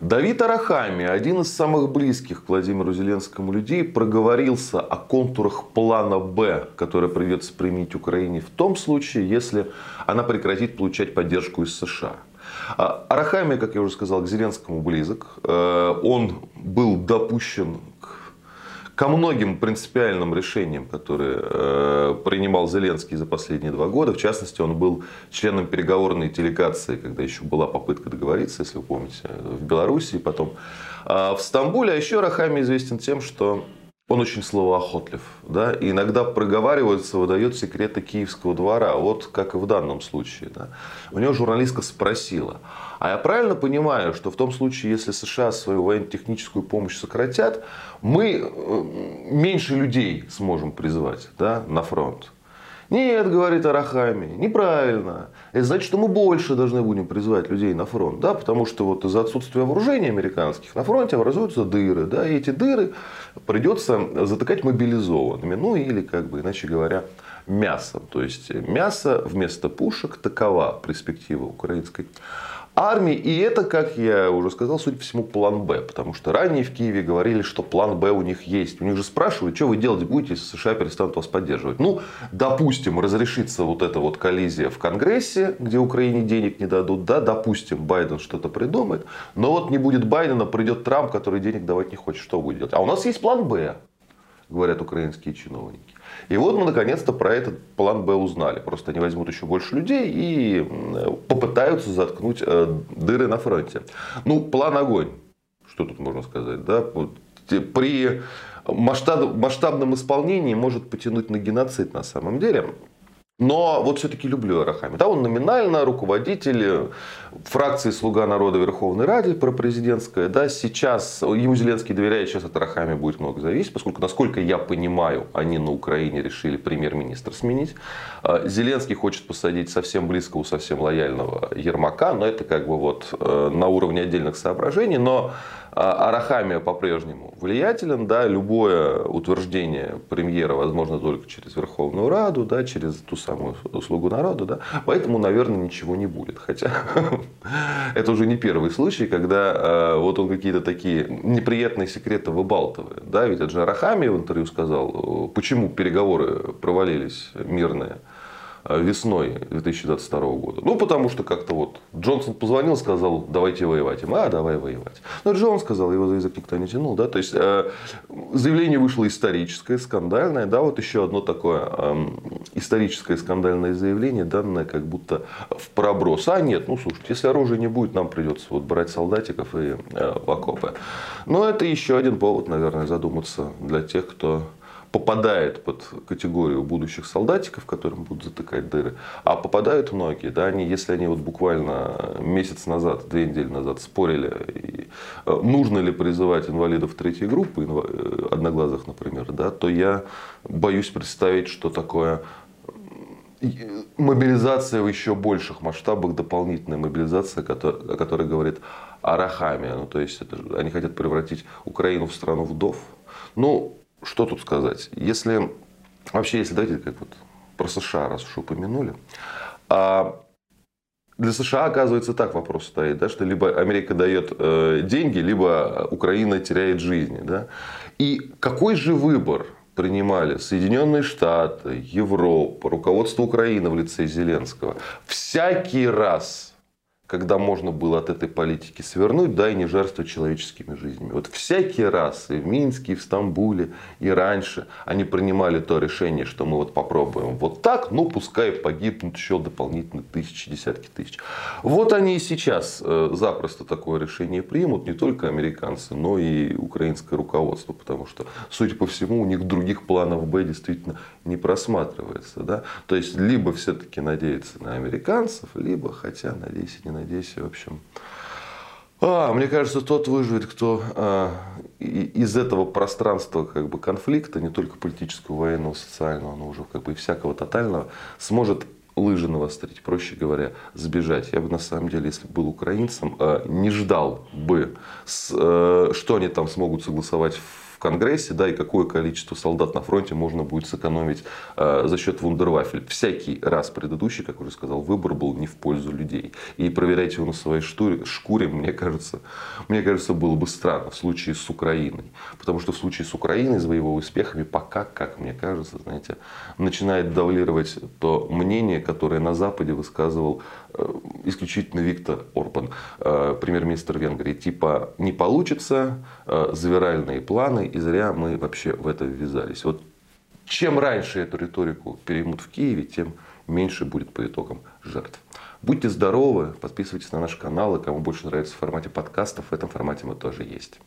Давид Арахами, один из самых близких к Владимиру Зеленскому людей, проговорился о контурах плана «Б», который придется применить Украине в том случае, если она прекратит получать поддержку из США. А Арахами, как я уже сказал, к Зеленскому близок. Э, он был допущен ко многим принципиальным решениям, которые э, принимал Зеленский за последние два года. В частности, он был членом переговорной делегации, когда еще была попытка договориться, если вы помните, в Беларуси, потом э, в Стамбуле. А еще Рахами известен тем, что он очень словоохотлив, да, и иногда проговаривается, выдает секреты киевского двора, вот как и в данном случае. Да. У него журналистка спросила, а я правильно понимаю, что в том случае, если США свою военно-техническую помощь сократят, мы э, меньше людей сможем призывать да, на фронт? Нет, говорит Арахами, неправильно. Это значит, что мы больше должны будем призывать людей на фронт. Да? Потому что вот из-за отсутствия вооружений американских на фронте образуются дыры. Да? И эти дыры придется затыкать мобилизованными. Ну или, как бы, иначе говоря, мясом. То есть мясо вместо пушек такова перспектива украинской армии. И это, как я уже сказал, судя по всему, план Б. Потому что ранее в Киеве говорили, что план Б у них есть. У них же спрашивают, что вы делать будете, если США перестанут вас поддерживать. Ну, допустим, разрешится вот эта вот коллизия в Конгрессе, где Украине денег не дадут. Да, допустим, Байден что-то придумает. Но вот не будет Байдена, придет Трамп, который денег давать не хочет. Что будет делать? А у нас есть план Б, говорят украинские чиновники. И вот мы наконец-то про этот план Б узнали. Просто они возьмут еще больше людей и попытаются заткнуть э, дыры на фронте. Ну, план огонь. Что тут можно сказать? Да? При масштаб, масштабном исполнении может потянуть на геноцид на самом деле. Но вот все-таки люблю Арахами. Да, он номинально руководитель фракции «Слуга народа» Верховной Ради пропрезидентская. Да, сейчас ему Зеленский доверяет, сейчас от Арахами будет много зависеть, поскольку, насколько я понимаю, они на Украине решили премьер-министра сменить. А, Зеленский хочет посадить совсем близкого, совсем лояльного Ермака, но это как бы вот э, на уровне отдельных соображений. Но Арахамия по-прежнему влиятелен, да, любое утверждение премьера возможно только через Верховную Раду, да, через ту самую услугу народа, да, поэтому, наверное, ничего не будет. Хотя это уже не первый случай, когда э, вот он какие-то такие неприятные секреты выбалтывает, да, ведь это же Арахамия в интервью сказал, почему переговоры провалились мирные. Э, весной 2022 года. Ну, потому что как-то вот Джонсон позвонил, сказал, давайте воевать. И а, давай воевать. Но ну, Джон сказал, его за язык никто не тянул. Да? То есть, э, заявление вышло историческое, скандальное. Да, вот еще одно такое э, историческое скандальное заявление, данное как будто в проброс. А нет, ну, слушайте, если оружия не будет, нам придется вот брать солдатиков и э, в окопы. Но это еще один повод, наверное, задуматься для тех, кто попадает под категорию будущих солдатиков, которым будут затыкать дыры, а попадают многие, да, они, если они вот буквально месяц назад, две недели назад спорили, э, нужно ли призывать инвалидов третьей группы, э, одноглазых, например, да, то я боюсь представить, что такое мобилизация в еще больших масштабах, дополнительная мобилизация, о которой говорит Арахами. Ну, то есть это, они хотят превратить Украину в страну вдов. Ну, что тут сказать? Если вообще, если давайте как вот про США, раз уж упомянули, а для США, оказывается, так вопрос стоит, да, что либо Америка дает э, деньги, либо Украина теряет жизни. Да? И какой же выбор принимали Соединенные Штаты, Европа, руководство Украины в лице Зеленского? Всякий раз когда можно было от этой политики свернуть, да, и не жертвовать человеческими жизнями. Вот всякий раз и в Минске, и в Стамбуле, и раньше они принимали то решение, что мы вот попробуем вот так, ну пускай погибнут еще дополнительно тысячи, десятки тысяч. Вот они и сейчас э, запросто такое решение примут, не только американцы, но и украинское руководство, потому что, судя по всему, у них других планов Б действительно не просматривается. Да? То есть, либо все-таки надеяться на американцев, либо, хотя, надеюсь, не надейся, в общем. А, мне кажется, тот выживет, кто а, из этого пространства как бы, конфликта, не только политического, военного, социального, но уже как бы и всякого тотального, сможет лыжи навострить, проще говоря, сбежать. Я бы на самом деле, если бы был украинцем, а, не ждал бы, а, что они там смогут согласовать в в Конгрессе, да, и какое количество солдат на фронте можно будет сэкономить э, за счет вундервафель. Всякий раз предыдущий, как уже сказал, выбор был не в пользу людей. И проверять его на своей шкуре, шкуре мне, кажется, мне кажется, было бы странно в случае с Украиной. Потому что в случае с Украиной, с его успехами, пока, как мне кажется, знаете, начинает давлировать то мнение, которое на Западе высказывал исключительно Виктор Орбан, э, премьер-министр Венгрии. Типа, не получится, э, завиральные планы, и зря мы вообще в это ввязались. Вот чем раньше эту риторику переймут в Киеве, тем меньше будет по итогам жертв. Будьте здоровы, подписывайтесь на наш канал, и кому больше нравится в формате подкастов, в этом формате мы тоже есть.